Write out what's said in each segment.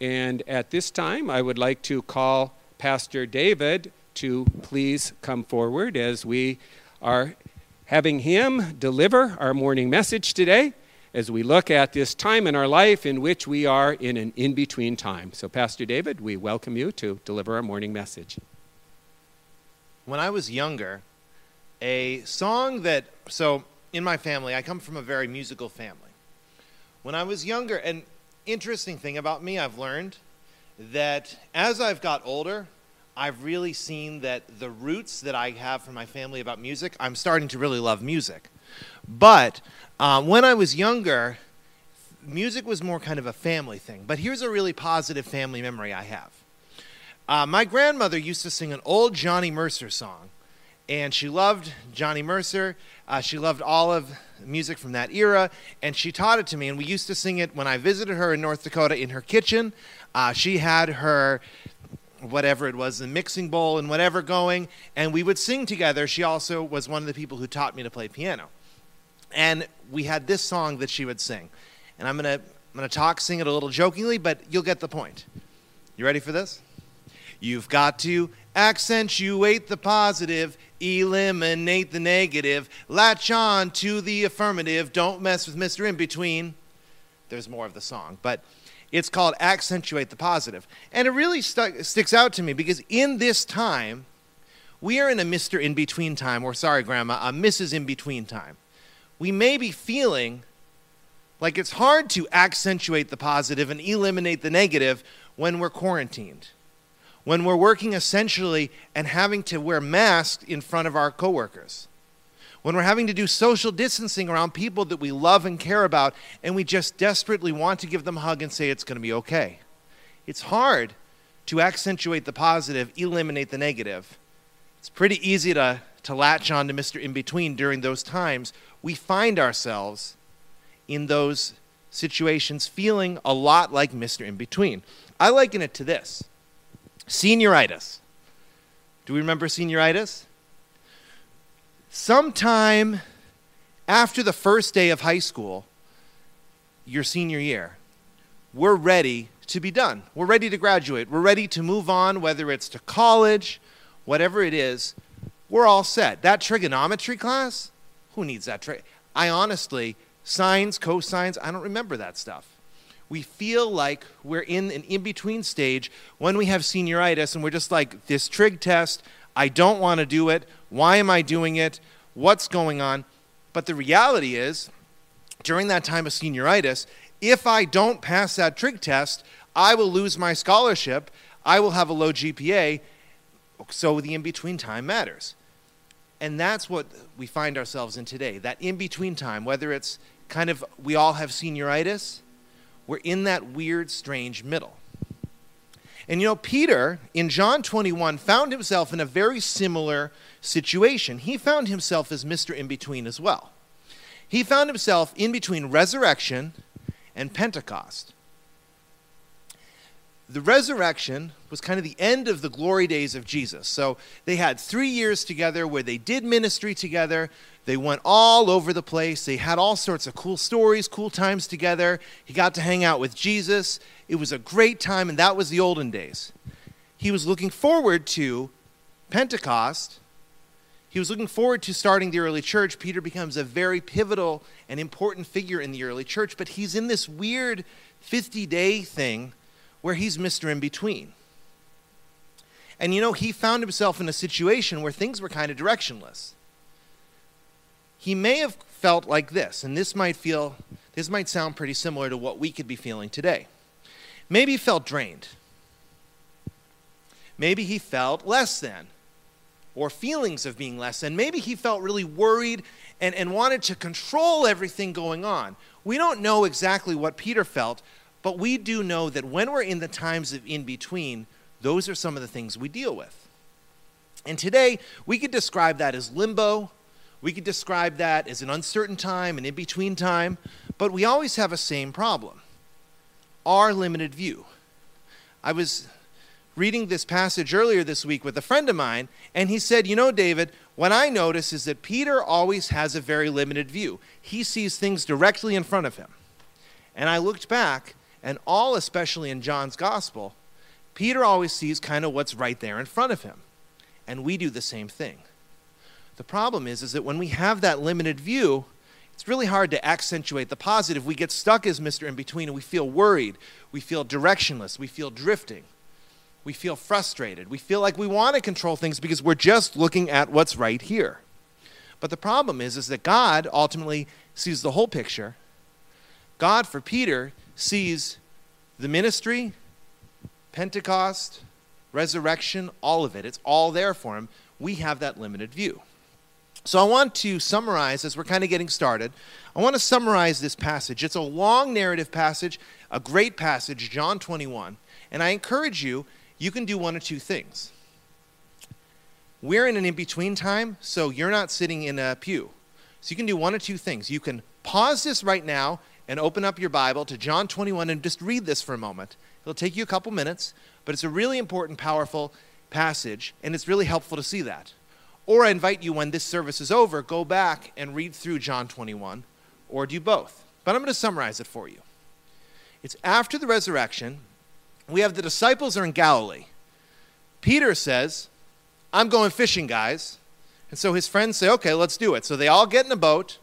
And at this time, I would like to call Pastor David to please come forward as we are having him deliver our morning message today as we look at this time in our life in which we are in an in between time. So, Pastor David, we welcome you to deliver our morning message. When I was younger, a song that, so in my family, I come from a very musical family. When I was younger, an interesting thing about me, I've learned that as I've got older, I've really seen that the roots that I have from my family about music, I'm starting to really love music. But uh, when I was younger, music was more kind of a family thing. But here's a really positive family memory I have. Uh, my grandmother used to sing an old Johnny Mercer song, and she loved Johnny Mercer. Uh, she loved all of music from that era, and she taught it to me. And we used to sing it when I visited her in North Dakota in her kitchen. Uh, she had her whatever it was, the mixing bowl and whatever going, and we would sing together. She also was one of the people who taught me to play piano. And we had this song that she would sing. And I'm going to I'm going to talk, sing it a little jokingly, but you'll get the point. You ready for this? You've got to accentuate the positive, eliminate the negative, latch on to the affirmative, don't mess with Mr. In Between. There's more of the song, but it's called Accentuate the Positive. And it really st- sticks out to me because in this time, we are in a Mr. In Between time, or sorry, Grandma, a Mrs. In Between time. We may be feeling like it's hard to accentuate the positive and eliminate the negative when we're quarantined, when we're working essentially and having to wear masks in front of our coworkers when we're having to do social distancing around people that we love and care about, and we just desperately want to give them a hug and say it's going to be okay. It's hard to accentuate the positive, eliminate the negative. It's pretty easy to, to latch on to Mr. In Between during those times. We find ourselves in those situations feeling a lot like Mr. In Between. I liken it to this senioritis. Do we remember senioritis? sometime after the first day of high school, your senior year, we're ready to be done. We're ready to graduate. We're ready to move on, whether it's to college, whatever it is. We're all set. That trigonometry class, who needs that? Tri- I honestly, sines, cosines, I don't remember that stuff. We feel like we're in an in between stage when we have senioritis and we're just like, this trig test, I don't want to do it. Why am I doing it? What's going on? But the reality is, during that time of senioritis, if I don't pass that trig test, I will lose my scholarship. I will have a low GPA. So the in between time matters. And that's what we find ourselves in today that in between time, whether it's kind of we all have senioritis, we're in that weird, strange middle. And you know, Peter in John 21 found himself in a very similar situation. He found himself as Mr. In Between as well. He found himself in between resurrection and Pentecost. The resurrection was kind of the end of the glory days of Jesus. So they had three years together where they did ministry together. They went all over the place. They had all sorts of cool stories, cool times together. He got to hang out with Jesus. It was a great time, and that was the olden days. He was looking forward to Pentecost. He was looking forward to starting the early church. Peter becomes a very pivotal and important figure in the early church, but he's in this weird 50 day thing where he's Mr. In Between. And you know, he found himself in a situation where things were kind of directionless he may have felt like this, and this might feel, this might sound pretty similar to what we could be feeling today. Maybe he felt drained. Maybe he felt less than, or feelings of being less than. Maybe he felt really worried and, and wanted to control everything going on. We don't know exactly what Peter felt, but we do know that when we're in the times of in between, those are some of the things we deal with. And today, we could describe that as limbo we could describe that as an uncertain time, an in between time, but we always have a same problem our limited view. I was reading this passage earlier this week with a friend of mine, and he said, You know, David, what I notice is that Peter always has a very limited view. He sees things directly in front of him. And I looked back and all, especially in John's gospel, Peter always sees kind of what's right there in front of him. And we do the same thing. The problem is, is that when we have that limited view, it's really hard to accentuate the positive. We get stuck as Mr. In Between and we feel worried. We feel directionless. We feel drifting. We feel frustrated. We feel like we want to control things because we're just looking at what's right here. But the problem is, is that God ultimately sees the whole picture. God, for Peter, sees the ministry, Pentecost, resurrection, all of it. It's all there for him. We have that limited view. So I want to summarize as we're kind of getting started. I want to summarize this passage. It's a long narrative passage, a great passage, John 21. And I encourage you, you can do one of two things. We're in an in between time, so you're not sitting in a pew. So you can do one of two things. You can pause this right now and open up your Bible to John 21 and just read this for a moment. It'll take you a couple minutes, but it's a really important, powerful passage, and it's really helpful to see that. Or I invite you, when this service is over, go back and read through John 21, or do both. But I'm going to summarize it for you. It's after the resurrection. We have the disciples are in Galilee. Peter says, I'm going fishing, guys. And so his friends say, okay, let's do it. So they all get in a boat.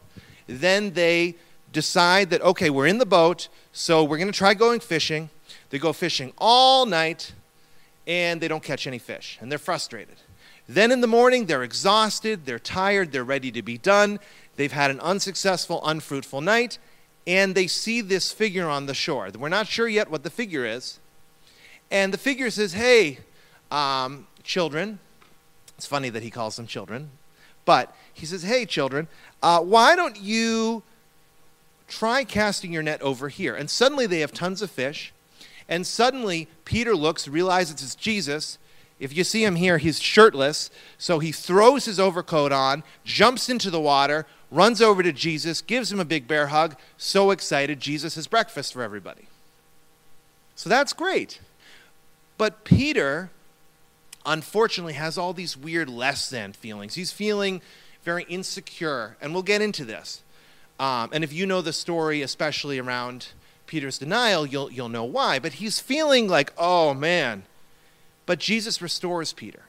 Then they decide that, okay, we're in the boat, so we're going to try going fishing. They go fishing all night, and they don't catch any fish, and they're frustrated. Then in the morning, they're exhausted, they're tired, they're ready to be done. They've had an unsuccessful, unfruitful night, and they see this figure on the shore. We're not sure yet what the figure is. And the figure says, Hey, um, children, it's funny that he calls them children, but he says, Hey, children, uh, why don't you try casting your net over here? And suddenly they have tons of fish. And suddenly Peter looks, realizes it's Jesus. If you see him here, he's shirtless. So he throws his overcoat on, jumps into the water, runs over to Jesus, gives him a big bear hug. So excited, Jesus has breakfast for everybody. So that's great. But Peter, unfortunately, has all these weird less than feelings. He's feeling very insecure, and we'll get into this. Um, and if you know the story, especially around Peter's denial, you'll, you'll know why. But he's feeling like, oh man. But Jesus restores Peter.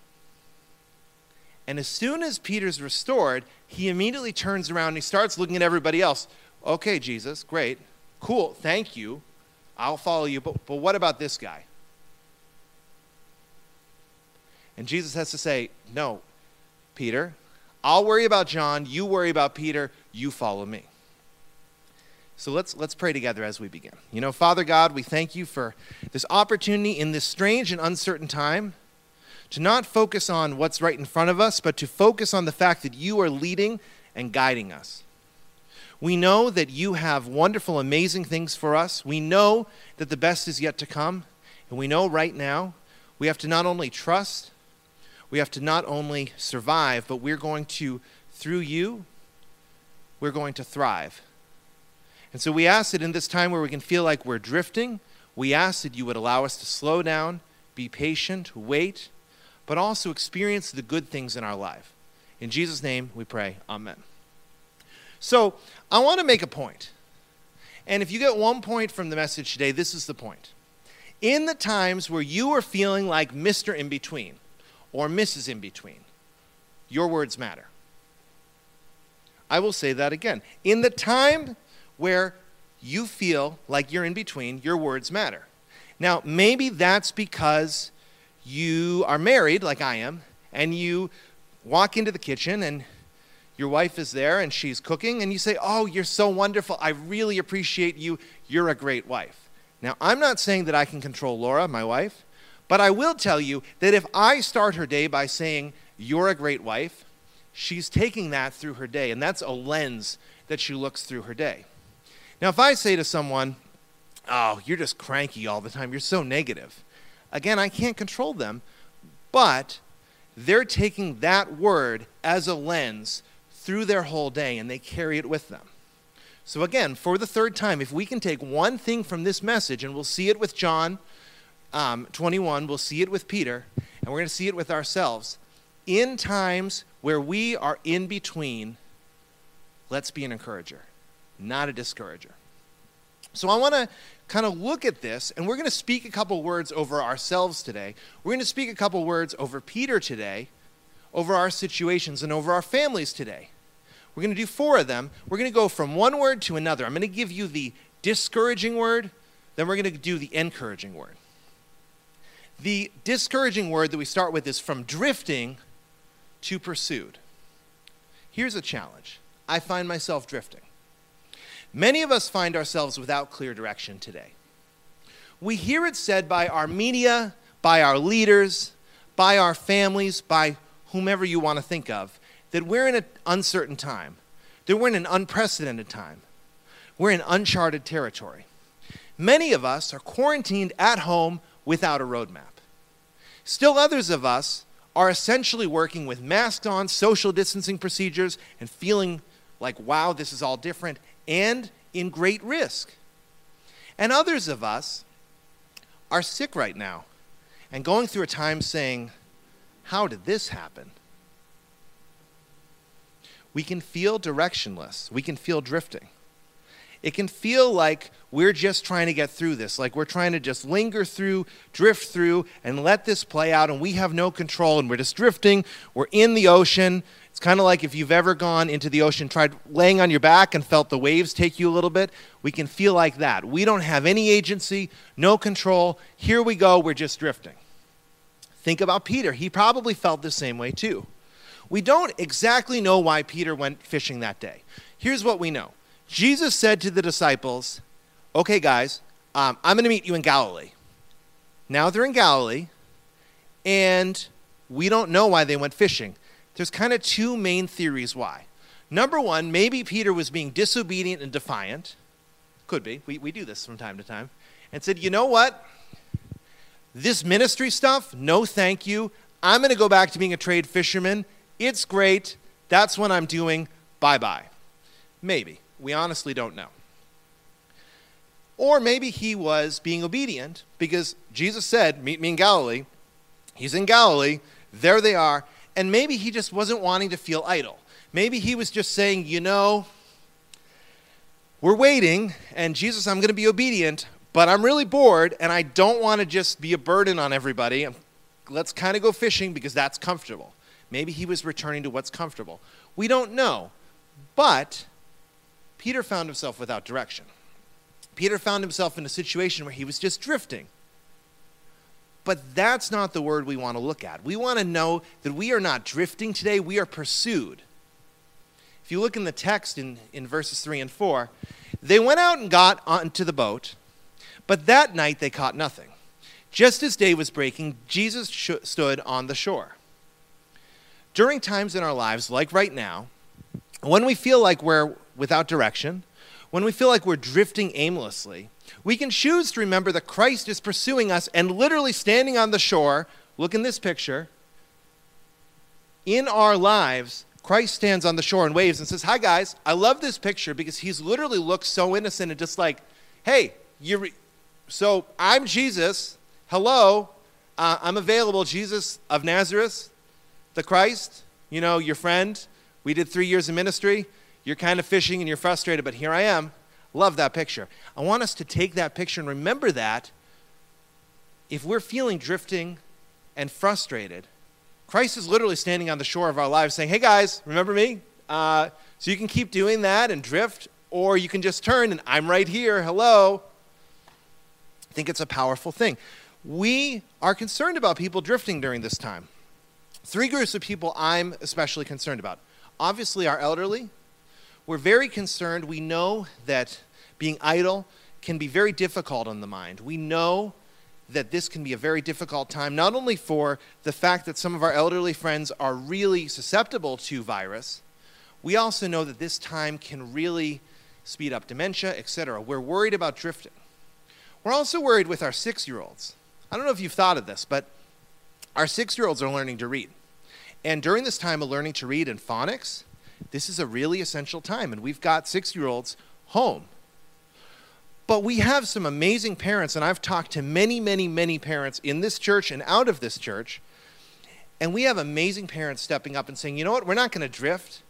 And as soon as Peter's restored, he immediately turns around and he starts looking at everybody else. Okay, Jesus, great. Cool, thank you. I'll follow you. But, but what about this guy? And Jesus has to say, No, Peter, I'll worry about John. You worry about Peter. You follow me. So let's, let's pray together as we begin. You know, Father God, we thank you for this opportunity in this strange and uncertain time to not focus on what's right in front of us, but to focus on the fact that you are leading and guiding us. We know that you have wonderful, amazing things for us. We know that the best is yet to come. And we know right now we have to not only trust, we have to not only survive, but we're going to, through you, we're going to thrive. And so we ask that in this time where we can feel like we're drifting, we ask that you would allow us to slow down, be patient, wait, but also experience the good things in our life. In Jesus' name we pray. Amen. So I want to make a point. And if you get one point from the message today, this is the point. In the times where you are feeling like Mr. In Between or Mrs. In Between, your words matter. I will say that again. In the time where you feel like you're in between, your words matter. Now, maybe that's because you are married, like I am, and you walk into the kitchen and your wife is there and she's cooking, and you say, Oh, you're so wonderful. I really appreciate you. You're a great wife. Now, I'm not saying that I can control Laura, my wife, but I will tell you that if I start her day by saying, You're a great wife, she's taking that through her day, and that's a lens that she looks through her day. Now, if I say to someone, oh, you're just cranky all the time, you're so negative, again, I can't control them, but they're taking that word as a lens through their whole day and they carry it with them. So, again, for the third time, if we can take one thing from this message, and we'll see it with John um, 21, we'll see it with Peter, and we're going to see it with ourselves. In times where we are in between, let's be an encourager not a discourager. So I want to kind of look at this, and we're going to speak a couple words over ourselves today. We're going to speak a couple words over Peter today, over our situations, and over our families today. We're going to do four of them. We're going to go from one word to another. I'm going to give you the discouraging word, then we're going to do the encouraging word. The discouraging word that we start with is from drifting to pursued. Here's a challenge I find myself drifting. Many of us find ourselves without clear direction today. We hear it said by our media, by our leaders, by our families, by whomever you want to think of, that we're in an uncertain time, that we're in an unprecedented time, we're in uncharted territory. Many of us are quarantined at home without a roadmap. Still, others of us are essentially working with masks on, social distancing procedures, and feeling like, wow, this is all different, and in great risk. And others of us are sick right now and going through a time saying, how did this happen? We can feel directionless, we can feel drifting. It can feel like we're just trying to get through this, like we're trying to just linger through, drift through, and let this play out, and we have no control, and we're just drifting. We're in the ocean. It's kind of like if you've ever gone into the ocean, tried laying on your back, and felt the waves take you a little bit. We can feel like that. We don't have any agency, no control. Here we go, we're just drifting. Think about Peter. He probably felt the same way too. We don't exactly know why Peter went fishing that day. Here's what we know Jesus said to the disciples, Okay, guys, um, I'm going to meet you in Galilee. Now they're in Galilee, and we don't know why they went fishing. There's kind of two main theories why. Number one, maybe Peter was being disobedient and defiant. Could be. We, we do this from time to time. And said, You know what? This ministry stuff, no thank you. I'm going to go back to being a trade fisherman. It's great. That's what I'm doing. Bye bye. Maybe. We honestly don't know. Or maybe he was being obedient because Jesus said, Meet me in Galilee. He's in Galilee. There they are. And maybe he just wasn't wanting to feel idle. Maybe he was just saying, You know, we're waiting, and Jesus, I'm going to be obedient, but I'm really bored, and I don't want to just be a burden on everybody. Um, let's kind of go fishing because that's comfortable. Maybe he was returning to what's comfortable. We don't know. But Peter found himself without direction. Peter found himself in a situation where he was just drifting. But that's not the word we want to look at. We want to know that we are not drifting today, we are pursued. If you look in the text in, in verses 3 and 4, they went out and got onto the boat, but that night they caught nothing. Just as day was breaking, Jesus sh- stood on the shore. During times in our lives, like right now, when we feel like we're without direction, when we feel like we're drifting aimlessly, we can choose to remember that Christ is pursuing us and literally standing on the shore. Look in this picture. In our lives, Christ stands on the shore and waves and says, Hi, guys. I love this picture because he's literally looks so innocent and just like, Hey, you. So I'm Jesus. Hello. Uh, I'm available. Jesus of Nazareth, the Christ, you know, your friend. We did three years of ministry. You're kind of fishing and you're frustrated, but here I am. Love that picture. I want us to take that picture and remember that if we're feeling drifting and frustrated, Christ is literally standing on the shore of our lives saying, Hey guys, remember me? Uh, so you can keep doing that and drift, or you can just turn and I'm right here. Hello. I think it's a powerful thing. We are concerned about people drifting during this time. Three groups of people I'm especially concerned about. Obviously, our elderly, we're very concerned. We know that being idle can be very difficult on the mind. We know that this can be a very difficult time, not only for the fact that some of our elderly friends are really susceptible to virus, we also know that this time can really speed up dementia, etc. We're worried about drifting. We're also worried with our six year olds. I don't know if you've thought of this, but our six year olds are learning to read. And during this time of learning to read and phonics, this is a really essential time, and we've got six year olds home. But we have some amazing parents, and I've talked to many, many, many parents in this church and out of this church. And we have amazing parents stepping up and saying, you know what, we're not going to drift.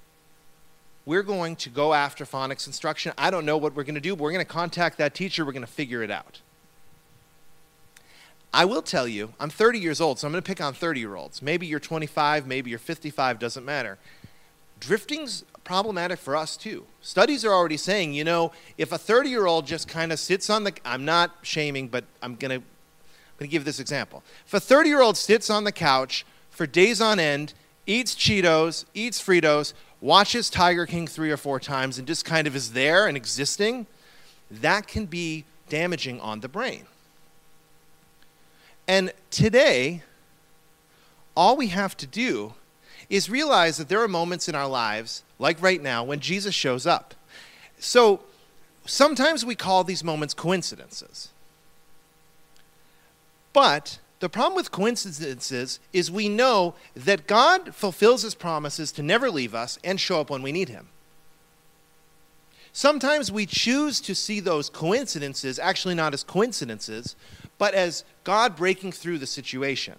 we're going to go after phonics instruction. I don't know what we're going to do, but we're going to contact that teacher. We're going to figure it out. I will tell you, I'm 30 years old, so I'm going to pick on 30 year olds. Maybe you're 25, maybe you're 55, doesn't matter. Drifting's problematic for us too. Studies are already saying, you know, if a 30 year old just kind of sits on the, I'm not shaming, but I'm going to, I'm going to give this example. If a 30 year old sits on the couch for days on end, eats Cheetos, eats Fritos, watches Tiger King three or four times, and just kind of is there and existing, that can be damaging on the brain. And today, all we have to do is realize that there are moments in our lives, like right now, when Jesus shows up. So sometimes we call these moments coincidences. But the problem with coincidences is we know that God fulfills his promises to never leave us and show up when we need him. Sometimes we choose to see those coincidences actually not as coincidences, but as God breaking through the situation.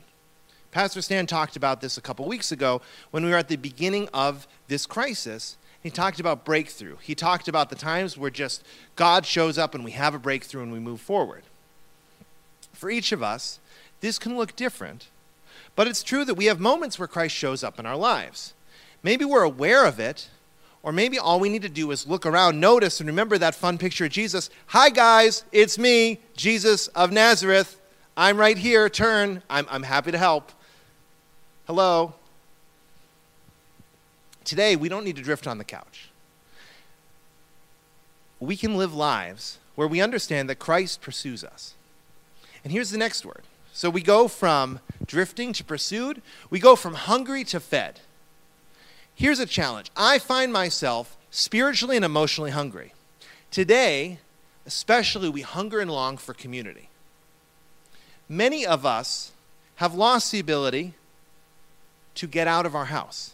Pastor Stan talked about this a couple weeks ago when we were at the beginning of this crisis. He talked about breakthrough. He talked about the times where just God shows up and we have a breakthrough and we move forward. For each of us, this can look different, but it's true that we have moments where Christ shows up in our lives. Maybe we're aware of it, or maybe all we need to do is look around, notice, and remember that fun picture of Jesus. Hi, guys, it's me, Jesus of Nazareth. I'm right here. Turn. I'm, I'm happy to help. Hello? Today, we don't need to drift on the couch. We can live lives where we understand that Christ pursues us. And here's the next word. So we go from drifting to pursued, we go from hungry to fed. Here's a challenge I find myself spiritually and emotionally hungry. Today, especially, we hunger and long for community. Many of us have lost the ability to get out of our house.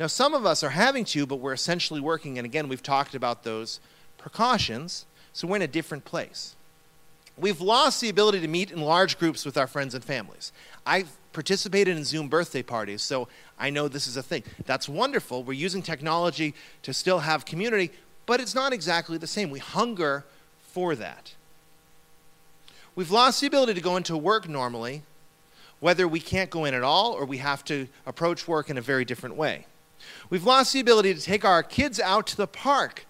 Now, some of us are having to, but we're essentially working. And again, we've talked about those precautions, so we're in a different place. We've lost the ability to meet in large groups with our friends and families. I've participated in Zoom birthday parties, so I know this is a thing. That's wonderful. We're using technology to still have community, but it's not exactly the same. We hunger for that. We've lost the ability to go into work normally whether we can't go in at all or we have to approach work in a very different way. We've lost the ability to take our kids out to the park.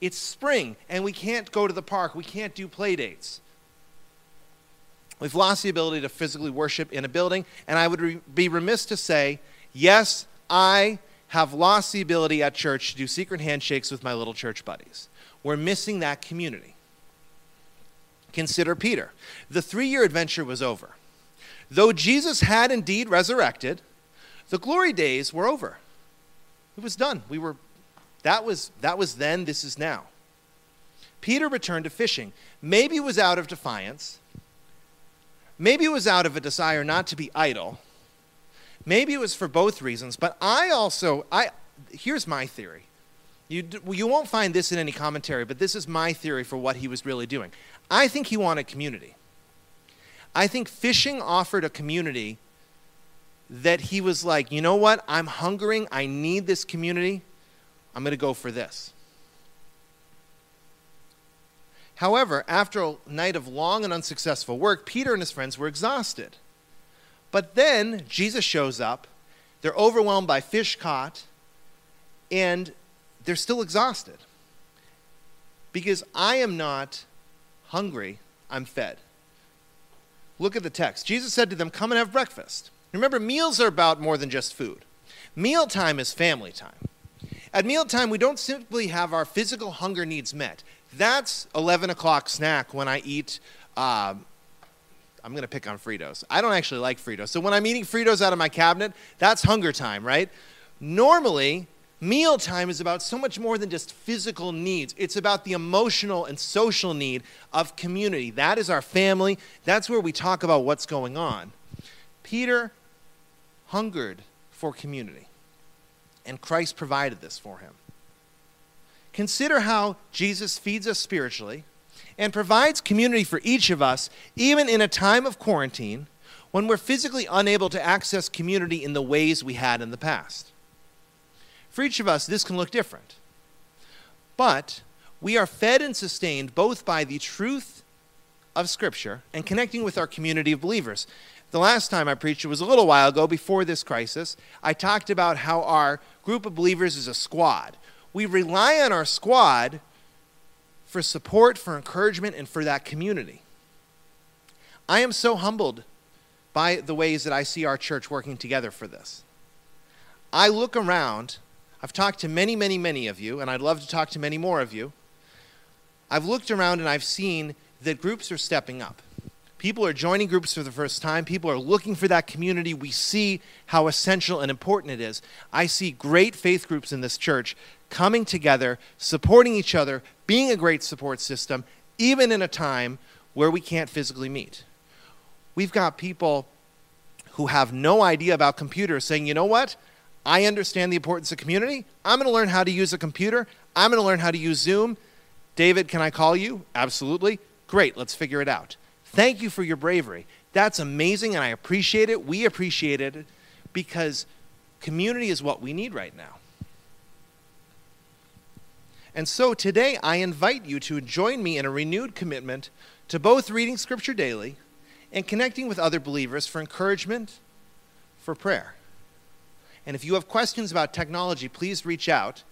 It's spring and we can't go to the park. We can't do play dates. We've lost the ability to physically worship in a building. And I would re- be remiss to say, yes, I have lost the ability at church to do secret handshakes with my little church buddies. We're missing that community. Consider Peter. The three year adventure was over. Though Jesus had indeed resurrected, the glory days were over. It was done. We were that was that was then, this is now. Peter returned to fishing. Maybe it was out of defiance. Maybe it was out of a desire not to be idle. Maybe it was for both reasons, but I also I here's my theory. You, you won't find this in any commentary, but this is my theory for what he was really doing. I think he wanted community. I think fishing offered a community that he was like, you know what? I'm hungering. I need this community. I'm going to go for this. However, after a night of long and unsuccessful work, Peter and his friends were exhausted. But then Jesus shows up. They're overwhelmed by fish caught, and they're still exhausted. Because I am not hungry, I'm fed. Look at the text. Jesus said to them, Come and have breakfast. Remember, meals are about more than just food. Mealtime is family time. At mealtime, we don't simply have our physical hunger needs met. That's 11 o'clock snack when I eat. Uh, I'm going to pick on Fritos. I don't actually like Fritos. So when I'm eating Fritos out of my cabinet, that's hunger time, right? Normally, Mealtime is about so much more than just physical needs. It's about the emotional and social need of community. That is our family. That's where we talk about what's going on. Peter hungered for community, and Christ provided this for him. Consider how Jesus feeds us spiritually and provides community for each of us, even in a time of quarantine when we're physically unable to access community in the ways we had in the past. For each of us, this can look different. But we are fed and sustained both by the truth of Scripture and connecting with our community of believers. The last time I preached, it was a little while ago before this crisis, I talked about how our group of believers is a squad. We rely on our squad for support, for encouragement, and for that community. I am so humbled by the ways that I see our church working together for this. I look around, I've talked to many, many, many of you, and I'd love to talk to many more of you. I've looked around and I've seen that groups are stepping up. People are joining groups for the first time. People are looking for that community. We see how essential and important it is. I see great faith groups in this church coming together, supporting each other, being a great support system, even in a time where we can't physically meet. We've got people who have no idea about computers saying, you know what? I understand the importance of community. I'm going to learn how to use a computer. I'm going to learn how to use Zoom. David, can I call you? Absolutely. Great, let's figure it out. Thank you for your bravery. That's amazing, and I appreciate it. We appreciate it because community is what we need right now. And so today, I invite you to join me in a renewed commitment to both reading Scripture daily and connecting with other believers for encouragement, for prayer. And if you have questions about technology, please reach out.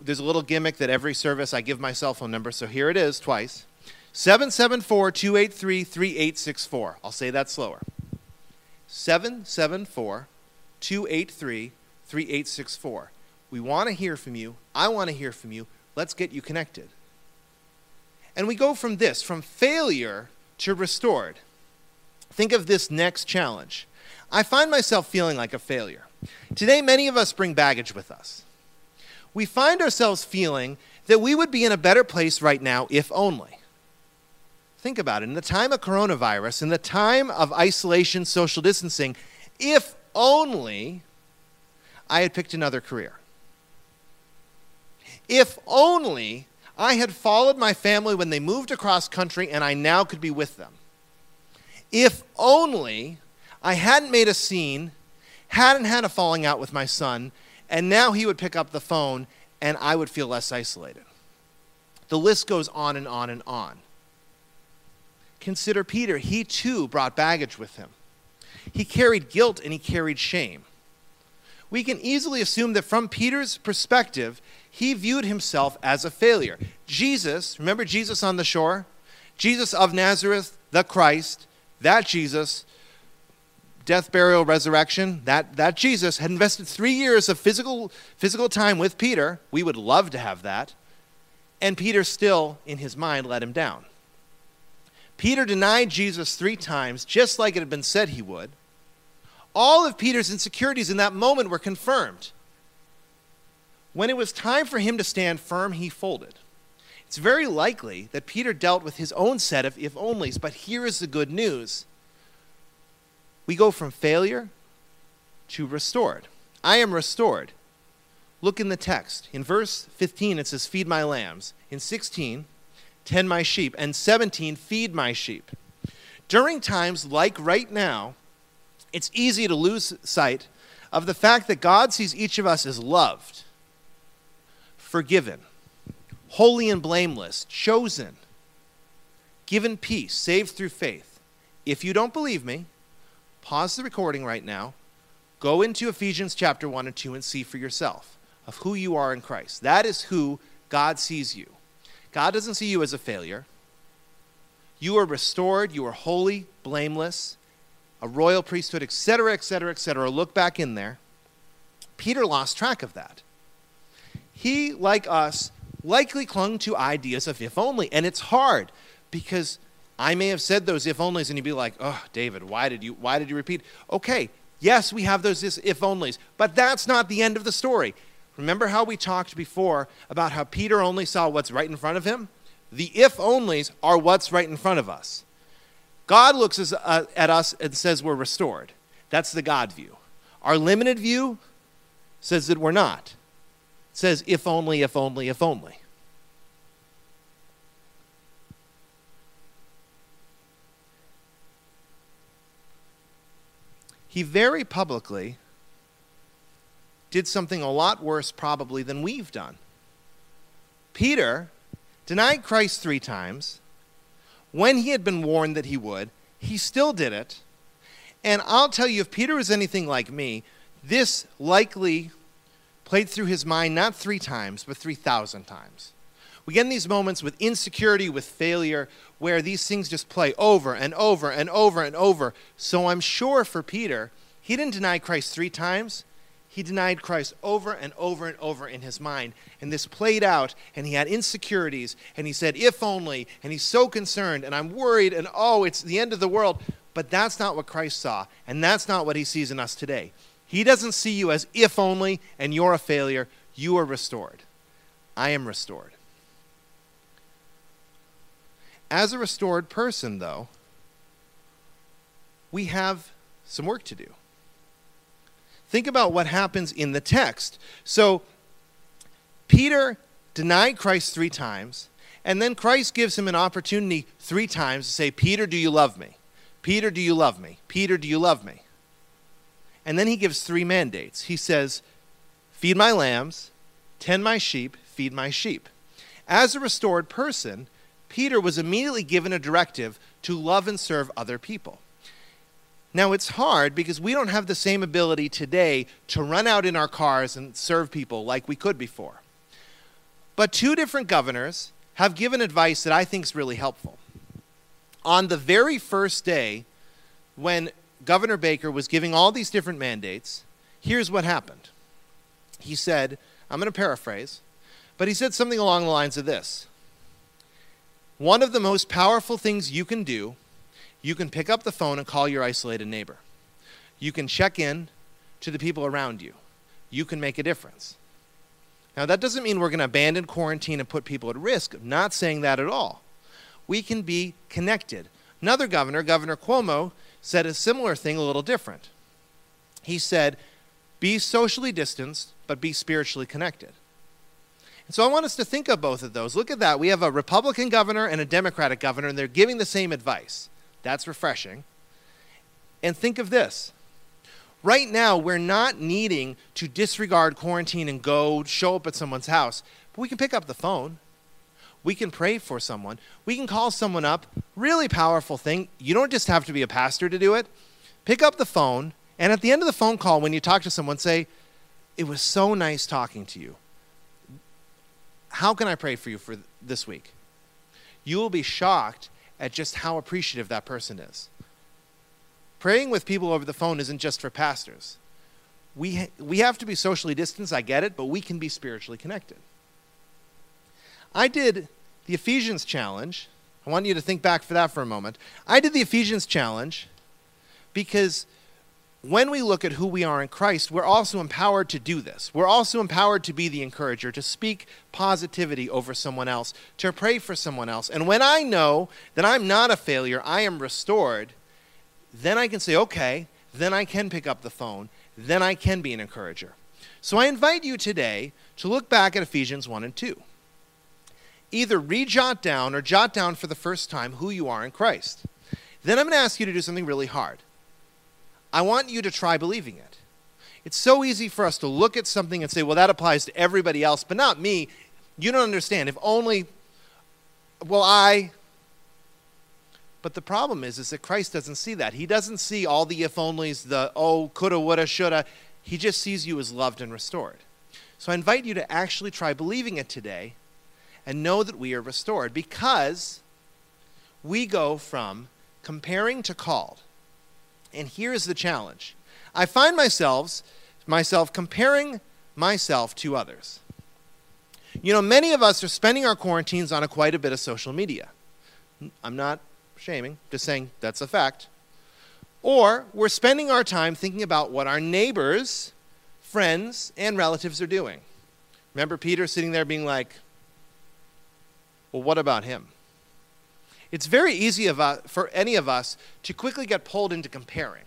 There's a little gimmick that every service I give my cell phone number, so here it is twice 774 283 3864. I'll say that slower. 774 283 3864. We want to hear from you. I want to hear from you. Let's get you connected. And we go from this, from failure to restored. Think of this next challenge. I find myself feeling like a failure. Today, many of us bring baggage with us. We find ourselves feeling that we would be in a better place right now if only. Think about it. In the time of coronavirus, in the time of isolation, social distancing, if only I had picked another career. If only I had followed my family when they moved across country and I now could be with them. If only I hadn't made a scene, hadn't had a falling out with my son, and now he would pick up the phone and I would feel less isolated. The list goes on and on and on. Consider Peter. He too brought baggage with him. He carried guilt and he carried shame. We can easily assume that from Peter's perspective, he viewed himself as a failure. Jesus, remember Jesus on the shore? Jesus of Nazareth, the Christ, that Jesus, death, burial, resurrection, that, that Jesus had invested three years of physical, physical time with Peter. We would love to have that. And Peter still, in his mind, let him down. Peter denied Jesus three times, just like it had been said he would. All of Peter's insecurities in that moment were confirmed. When it was time for him to stand firm, he folded. It's very likely that Peter dealt with his own set of if onlys, but here is the good news. We go from failure to restored. I am restored. Look in the text. In verse 15, it says, Feed my lambs. In 16, tend my sheep. And 17, feed my sheep. During times like right now, it's easy to lose sight of the fact that God sees each of us as loved, forgiven holy and blameless, chosen, given peace, saved through faith. If you don't believe me, pause the recording right now, go into Ephesians chapter 1 and 2 and see for yourself of who you are in Christ. That is who God sees you. God doesn't see you as a failure. You are restored, you are holy, blameless, a royal priesthood, etc., etc., etc. Look back in there. Peter lost track of that. He, like us, likely clung to ideas of if only. And it's hard because I may have said those if onlys and you'd be like, oh, David, why did you, why did you repeat? Okay, yes, we have those if onlys, but that's not the end of the story. Remember how we talked before about how Peter only saw what's right in front of him? The if onlys are what's right in front of us. God looks as, uh, at us and says we're restored. That's the God view. Our limited view says that we're not It says, if only, if only, if only. He very publicly did something a lot worse, probably, than we've done. Peter denied Christ three times. When he had been warned that he would, he still did it. And I'll tell you, if Peter was anything like me, this likely played through his mind not three times, but 3,000 times. We get in these moments with insecurity, with failure, where these things just play over and over and over and over. So I'm sure for Peter, he didn't deny Christ three times. He denied Christ over and over and over in his mind. And this played out, and he had insecurities, and he said, if only, and he's so concerned, and I'm worried, and oh, it's the end of the world. But that's not what Christ saw, and that's not what he sees in us today. He doesn't see you as if only, and you're a failure. You are restored. I am restored. As a restored person, though, we have some work to do. Think about what happens in the text. So, Peter denied Christ three times, and then Christ gives him an opportunity three times to say, Peter, do you love me? Peter, do you love me? Peter, do you love me? And then he gives three mandates. He says, Feed my lambs, tend my sheep, feed my sheep. As a restored person, Peter was immediately given a directive to love and serve other people. Now, it's hard because we don't have the same ability today to run out in our cars and serve people like we could before. But two different governors have given advice that I think is really helpful. On the very first day, when Governor Baker was giving all these different mandates, here's what happened. He said, I'm going to paraphrase, but he said something along the lines of this one of the most powerful things you can do, you can pick up the phone and call your isolated neighbor. You can check in to the people around you. You can make a difference. Now, that doesn't mean we're going to abandon quarantine and put people at risk. I'm not saying that at all. We can be connected. Another governor, Governor Cuomo, said a similar thing a little different. He said, Be socially distanced, but be spiritually connected. And so I want us to think of both of those. Look at that. We have a Republican governor and a Democratic governor, and they're giving the same advice. That's refreshing. And think of this. Right now, we're not needing to disregard quarantine and go show up at someone's house, but we can pick up the phone. We can pray for someone. We can call someone up. Really powerful thing. You don't just have to be a pastor to do it. Pick up the phone, and at the end of the phone call, when you talk to someone, say, It was so nice talking to you. How can I pray for you for this week? You will be shocked at just how appreciative that person is. Praying with people over the phone isn't just for pastors. We, ha- we have to be socially distanced, I get it, but we can be spiritually connected. I did the Ephesians challenge. I want you to think back for that for a moment. I did the Ephesians challenge because when we look at who we are in Christ, we're also empowered to do this. We're also empowered to be the encourager, to speak positivity over someone else, to pray for someone else. And when I know that I'm not a failure, I am restored, then I can say, okay, then I can pick up the phone, then I can be an encourager. So I invite you today to look back at Ephesians 1 and 2. Either re jot down or jot down for the first time who you are in Christ. Then I'm going to ask you to do something really hard. I want you to try believing it. It's so easy for us to look at something and say, well, that applies to everybody else, but not me. You don't understand. If only, well, I. But the problem is, is that Christ doesn't see that. He doesn't see all the if onlys, the oh, coulda, woulda, shoulda. He just sees you as loved and restored. So I invite you to actually try believing it today and know that we are restored because we go from comparing to called. And here's the challenge. I find myself myself comparing myself to others. You know, many of us are spending our quarantines on a quite a bit of social media. I'm not shaming, just saying that's a fact. Or we're spending our time thinking about what our neighbors, friends, and relatives are doing. Remember Peter sitting there being like, well, what about him? It's very easy for any of us to quickly get pulled into comparing,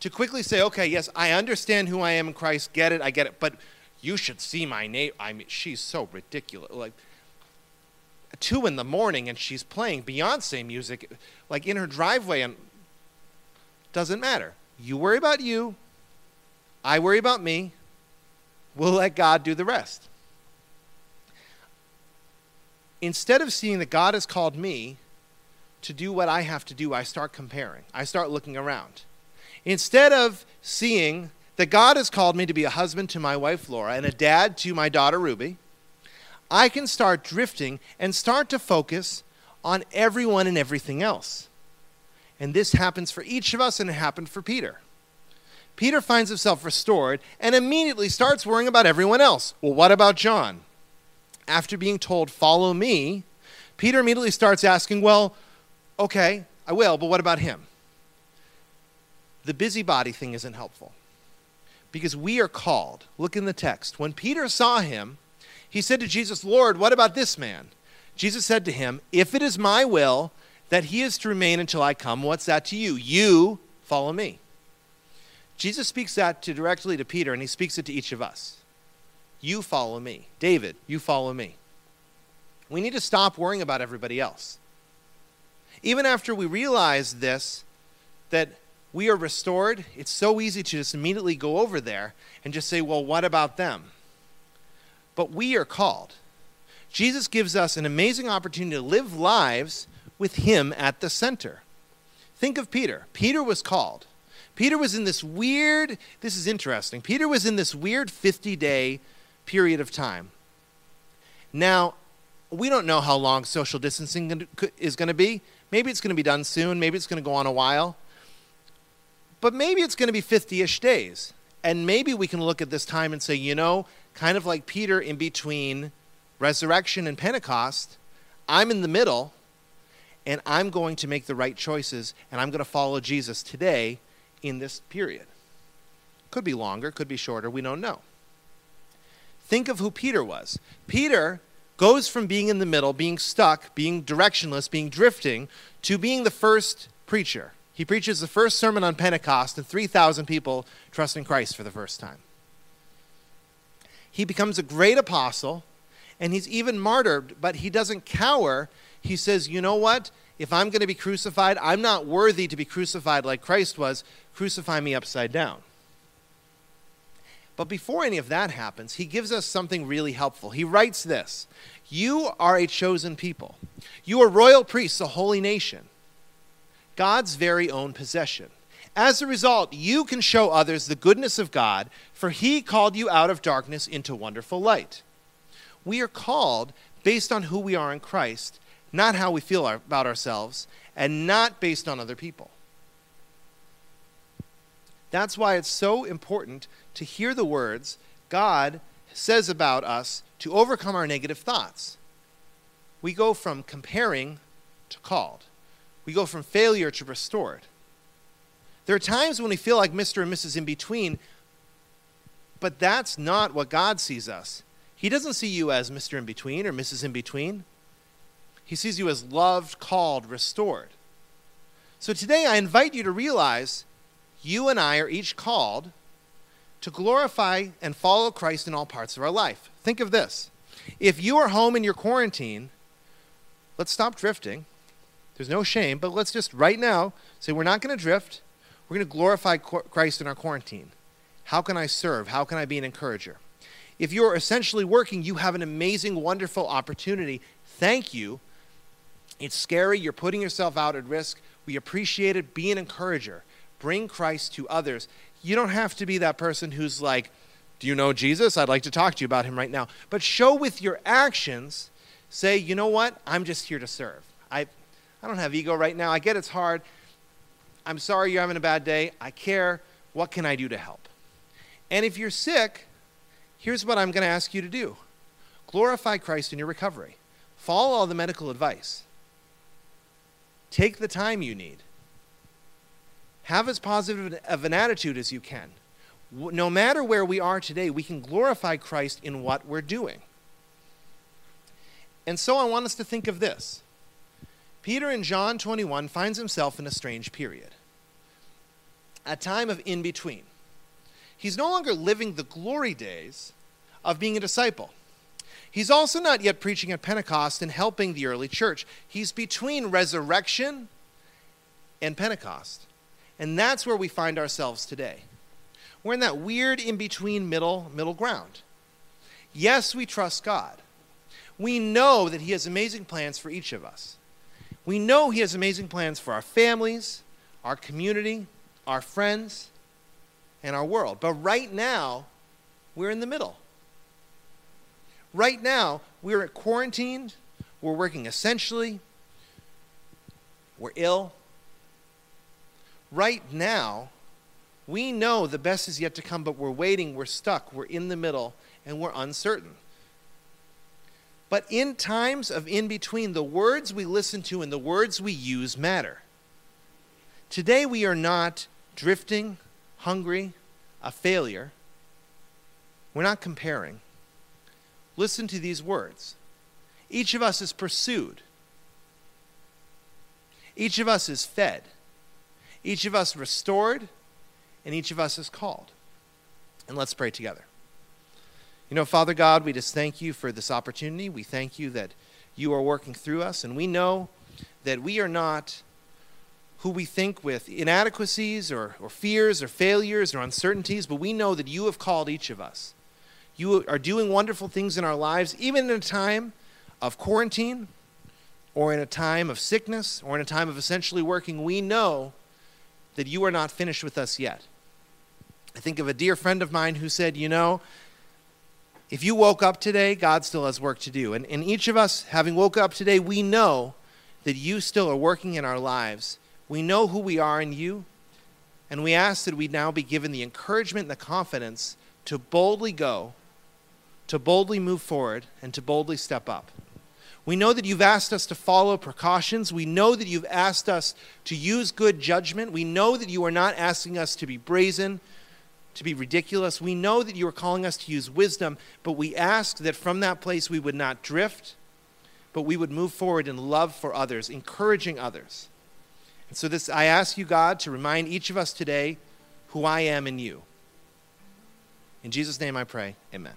to quickly say, okay, yes, I understand who I am in Christ, get it, I get it, but you should see my name. I mean, she's so ridiculous. Like, two in the morning and she's playing Beyonce music, like in her driveway, and doesn't matter. You worry about you, I worry about me. We'll let God do the rest. instead of seeing that God has called me to do what I have to do, I start comparing. I start looking around. Instead of seeing that God has called me to be a husband to my wife Laura and a dad to my daughter Ruby, I can start drifting and start to focus on everyone and everything else. And this happens for each of us, and it happened for Peter. Peter finds himself restored and immediately starts worrying about everyone else. Well, what about John? After being told, Follow me, Peter immediately starts asking, Well, okay, I will, but what about him? The busybody thing isn't helpful because we are called. Look in the text. When Peter saw him, he said to Jesus, Lord, what about this man? Jesus said to him, If it is my will that he is to remain until I come, what's that to you? You follow me. Jesus speaks that to directly to Peter, and he speaks it to each of us. You follow me. David, you follow me. We need to stop worrying about everybody else. Even after we realize this, that we are restored, it's so easy to just immediately go over there and just say, well, what about them? But we are called. Jesus gives us an amazing opportunity to live lives with Him at the center. Think of Peter. Peter was called. Peter was in this weird, this is interesting. Peter was in this weird 50 day period of time. Now, we don't know how long social distancing is going to be. Maybe it's going to be done soon. Maybe it's going to go on a while. But maybe it's going to be 50 ish days. And maybe we can look at this time and say, you know, kind of like Peter in between resurrection and Pentecost, I'm in the middle and I'm going to make the right choices and I'm going to follow Jesus today in this period. Could be longer, could be shorter, we don't know. Think of who Peter was. Peter goes from being in the middle, being stuck, being directionless, being drifting, to being the first preacher. He preaches the first sermon on Pentecost, and 3,000 people trust in Christ for the first time. He becomes a great apostle, and he's even martyred, but he doesn't cower. He says, You know what? If I'm going to be crucified, I'm not worthy to be crucified like Christ was. Crucify me upside down. But before any of that happens, he gives us something really helpful. He writes this You are a chosen people, you are royal priests, a holy nation. God's very own possession. As a result, you can show others the goodness of God, for He called you out of darkness into wonderful light. We are called based on who we are in Christ, not how we feel about ourselves, and not based on other people. That's why it's so important to hear the words God says about us to overcome our negative thoughts. We go from comparing to called. We go from failure to restored. There are times when we feel like Mr. and Mrs. in between, but that's not what God sees us. He doesn't see you as Mr. in between or Mrs. in between. He sees you as loved, called, restored. So today I invite you to realize you and I are each called to glorify and follow Christ in all parts of our life. Think of this. If you are home in your quarantine, let's stop drifting there's no shame, but let's just right now say we're not going to drift. We're going to glorify Christ in our quarantine. How can I serve? How can I be an encourager? If you're essentially working, you have an amazing, wonderful opportunity. Thank you. It's scary. You're putting yourself out at risk. We appreciate it. Be an encourager. Bring Christ to others. You don't have to be that person who's like, Do you know Jesus? I'd like to talk to you about him right now. But show with your actions, say, You know what? I'm just here to serve. I, I don't have ego right now. I get it's hard. I'm sorry you're having a bad day. I care. What can I do to help? And if you're sick, here's what I'm going to ask you to do glorify Christ in your recovery, follow all the medical advice, take the time you need, have as positive of an attitude as you can. No matter where we are today, we can glorify Christ in what we're doing. And so I want us to think of this Peter in John 21 finds himself in a strange period, a time of in between. He's no longer living the glory days of being a disciple. He's also not yet preaching at Pentecost and helping the early church. He's between resurrection and Pentecost. And that's where we find ourselves today. We're in that weird in between middle middle ground. Yes, we trust God. we know that He has amazing plans for each of us. We know He has amazing plans for our families, our community, our friends, and our world. But right now, we're in the middle. Right now, we're quarantined, we're working essentially, we're ill. Right now, we know the best is yet to come, but we're waiting, we're stuck, we're in the middle, and we're uncertain. But in times of in between, the words we listen to and the words we use matter. Today, we are not drifting, hungry, a failure. We're not comparing. Listen to these words. Each of us is pursued. Each of us is fed. Each of us restored and each of us is called. And let's pray together. You know, Father God, we just thank you for this opportunity. We thank you that you are working through us, and we know that we are not who we think with inadequacies or, or fears or failures or uncertainties, but we know that you have called each of us. You are doing wonderful things in our lives, even in a time of quarantine or in a time of sickness or in a time of essentially working. We know that you are not finished with us yet. I think of a dear friend of mine who said, You know, if you woke up today, God still has work to do. And, and each of us, having woke up today, we know that you still are working in our lives. We know who we are in you. And we ask that we now be given the encouragement and the confidence to boldly go, to boldly move forward, and to boldly step up. We know that you've asked us to follow precautions. We know that you've asked us to use good judgment. We know that you are not asking us to be brazen, to be ridiculous. We know that you are calling us to use wisdom, but we ask that from that place we would not drift, but we would move forward in love for others, encouraging others. And so this I ask you God to remind each of us today who I am in you. In Jesus name I pray. Amen.